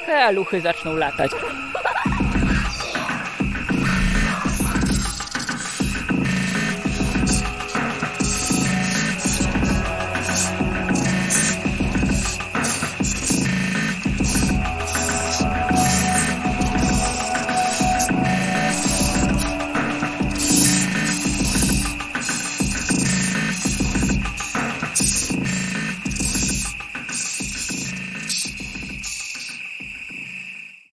trochę, a luchy zaczną latać.